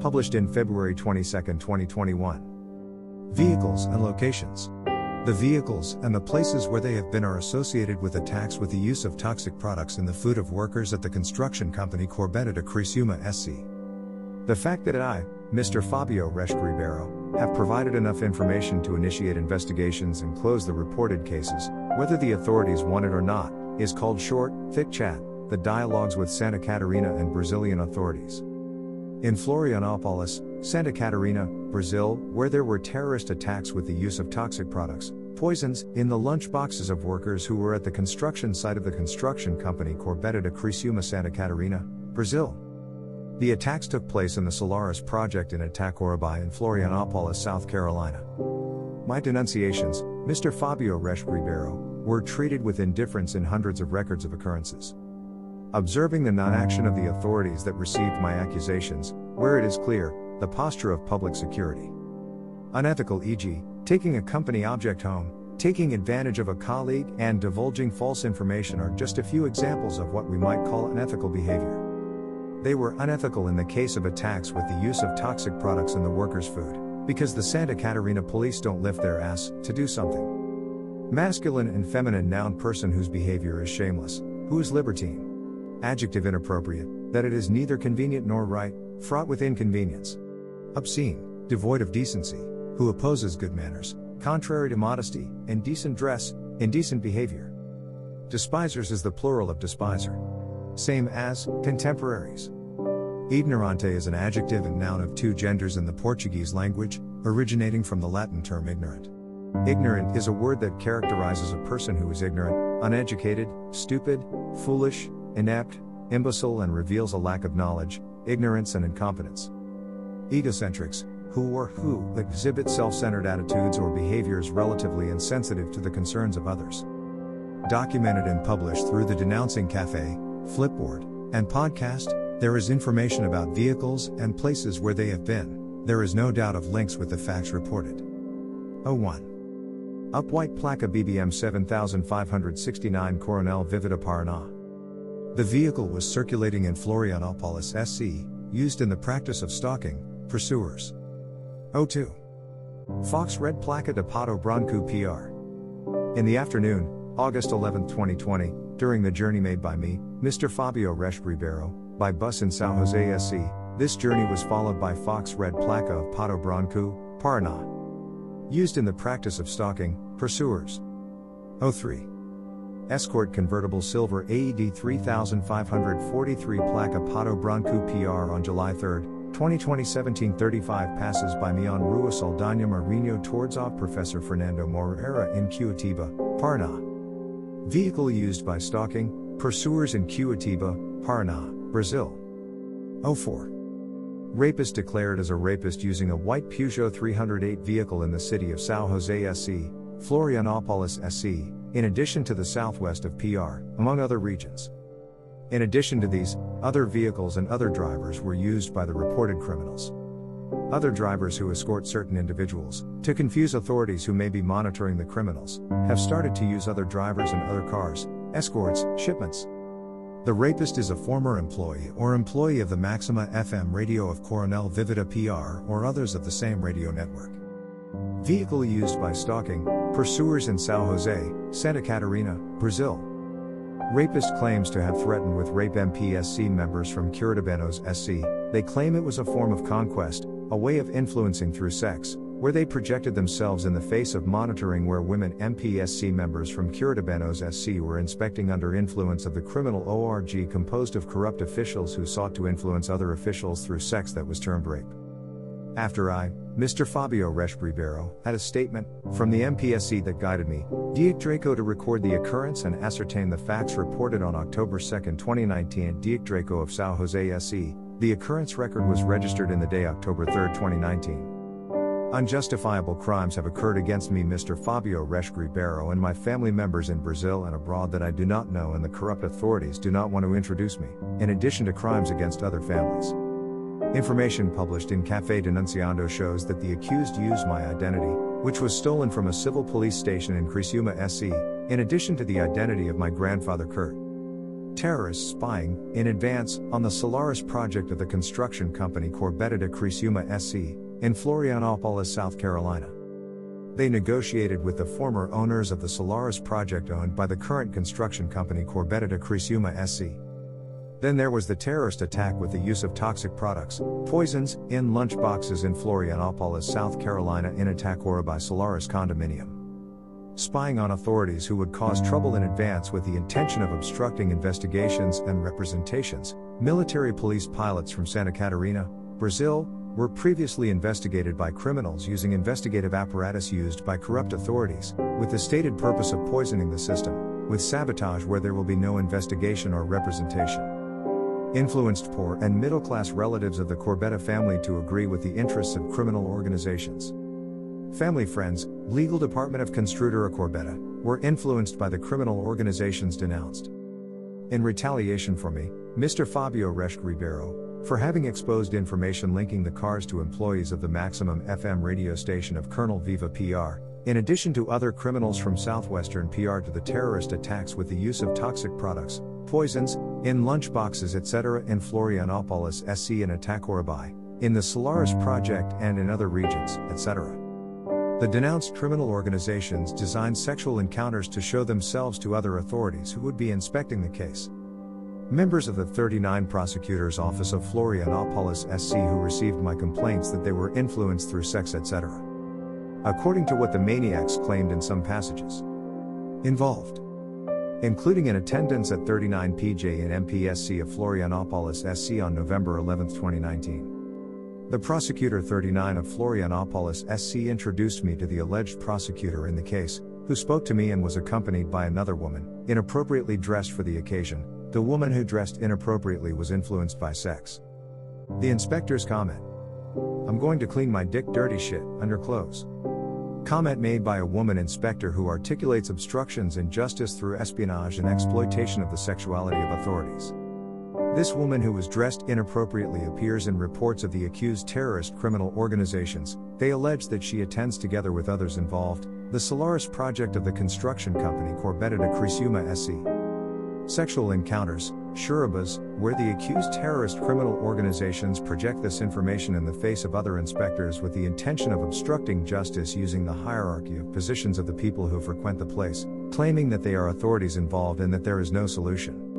Published in February 22, 2021. Vehicles and locations. The vehicles and the places where they have been are associated with attacks with the use of toxic products in the food of workers at the construction company Corbetta de Criciúma SC. The fact that I, Mr. Fabio Reschke Ribeiro, have provided enough information to initiate investigations and close the reported cases, whether the authorities want it or not, is called short, thick chat, the dialogues with Santa Catarina and Brazilian authorities. In Florianopolis, Santa Catarina, Brazil, where there were terrorist attacks with the use of toxic products, poisons, in the lunch boxes of workers who were at the construction site of the construction company Corbetta de Criciúma Santa Catarina, Brazil. The attacks took place in the Solaris project in Itacorubi in Florianopolis, South Carolina. My denunciations, Mr. Fabio Reschke Ribeiro, were treated with indifference in hundreds of records of occurrences. Observing the non action of the authorities that received my accusations, where it is clear, the posture of public security. Unethical, e.g., taking a company object home, taking advantage of a colleague, and divulging false information are just a few examples of what we might call unethical behavior. They were unethical in the case of attacks with the use of toxic products in the workers' food, because the Santa Catarina police don't lift their ass to do something. Masculine and feminine noun person whose behavior is shameless, who is libertine. Adjective inappropriate, that it is neither convenient nor right, fraught with inconvenience. Obscene, devoid of decency, who opposes good manners, contrary to modesty, and decent dress, indecent behavior. Despisers is the plural of despiser. Same as contemporaries. Ignorante is an adjective and noun of two genders in the Portuguese language, originating from the Latin term ignorant. Ignorant is a word that characterizes a person who is ignorant, uneducated, stupid, foolish, inept, imbecile, and reveals a lack of knowledge, ignorance, and incompetence. Egocentrics, who or who exhibit self centered attitudes or behaviors relatively insensitive to the concerns of others. Documented and published through the Denouncing Cafe, Flipboard, and podcast, there is information about vehicles and places where they have been. There is no doubt of links with the facts reported. 01. Up White Placa BBM 7569 Coronel Vivida Paraná. The vehicle was circulating in Florianopolis SC, used in the practice of stalking, pursuers. 02. Fox Red Placa de Pato Branco PR. In the afternoon, August 11, 2020, during the journey made by me, Mr. Fabio Reschke Ribeiro, by bus in São Jose SC, this journey was followed by Fox Red Placa of Pato Branco, Paraná. Used in the practice of stalking, pursuers. 03. Escort convertible silver AED 3543 Placa Pato Branco PR on July 3, 2020 1735 passes by me on Rua Saldanha Marinho towards off Professor Fernando Moreira in Curitiba, Paraná. Vehicle used by stalking, pursuers in Curitiba, Paraná, Brazil. 04. Rapist declared as a rapist using a white Peugeot 308 vehicle in the city of São Jose SC, Florianopolis SC, in addition to the southwest of PR, among other regions. In addition to these, other vehicles and other drivers were used by the reported criminals. Other drivers who escort certain individuals, to confuse authorities who may be monitoring the criminals, have started to use other drivers and other cars, escorts, shipments. The rapist is a former employee or employee of the Maxima FM radio of Coronel Vivida PR or others of the same radio network. Vehicle used by stalking, pursuers in São Jose, Santa Catarina, Brazil. Rapist claims to have threatened with rape MPSC members from Curitibanos SC. They claim it was a form of conquest, a way of influencing through sex, where they projected themselves in the face of monitoring where women MPSC members from Curitibanos SC were inspecting under influence of the criminal ORG composed of corrupt officials who sought to influence other officials through sex that was termed rape. After I, Mr. Fabio Reschke Ribeiro, had a statement from the MPSC that guided me, Diak Draco to record the occurrence and ascertain the facts reported on October 2, 2019 at Diak Draco of São Jose SE. The occurrence record was registered in the day October 3, 2019. Unjustifiable crimes have occurred against me, Mr. Fabio Reschke Ribeiro, and my family members in Brazil and abroad that I do not know, and the corrupt authorities do not want to introduce me, in addition to crimes against other families. Information published in Cafe Denunciando shows that the accused used my identity, which was stolen from a civil police station in Criciúma SC, in addition to the identity of my grandfather Kurt. terrorists spying, in advance, on the Solaris project of the construction company Corbetta de Criciúma SC, in Florianopolis, South Carolina. They negotiated with the former owners of the Solaris project owned by the current construction company Corbetta de Criciúma SC. Then there was the terrorist attack with the use of toxic products, poisons, in lunchboxes in Florianopolis, South Carolina in Itacorubi Solaris Condominium. Spying on authorities who would cause trouble in advance with the intention of obstructing investigations and representations, military police pilots from Santa Catarina, Brazil, were previously investigated by criminals using investigative apparatus used by corrupt authorities, with the stated purpose of poisoning the system, with sabotage where there will be no investigation or representation influenced poor and middle class relatives of the Corbetta family to agree with the interests of criminal organizations. Family friends, legal department of Construtora Corbetta, were influenced by the criminal organizations denounced. In retaliation for me, Mr. Fabio Reschke Ribeiro, for having exposed information linking the cars to employees of the Maximum FM radio station of Colonel Viva PR, in addition to other criminals from Southwestern PR to the terrorist attacks with the use of toxic products, poisons, in lunchboxes etc. in Florianopolis SC and Itacorubi, in the Solaris project and in other regions, etc. The denounced criminal organizations designed sexual encounters to show themselves to other authorities who would be inspecting the case. Members of the 39 Prosecutor's Office of Florianopolis SC who received my complaints that they were influenced through sex etc. According to what the maniacs claimed in some passages. Involved including an attendance at 39 PJ and MPSC of Florianopolis SC on November 11, 2019. The prosecutor 39 of Florianopolis SC introduced me to the alleged prosecutor in the case, who spoke to me and was accompanied by another woman, inappropriately dressed for the occasion. The woman who dressed inappropriately was influenced by sex. The inspector's comment I'm going to clean my dick dirty shit under clothes. Comment made by a woman inspector who articulates obstructions in justice through espionage and exploitation of the sexuality of authorities. This woman who was dressed inappropriately appears in reports of the accused terrorist criminal organizations. They allege that she attends together with others involved, the Solaris project of the construction company Corbetta de Criciúma SC. Sexual encounters, Shurabas, where the accused terrorist criminal organizations project this information in the face of other inspectors with the intention of obstructing justice using the hierarchy of positions of the people who frequent the place, claiming that they are authorities involved and that there is no solution.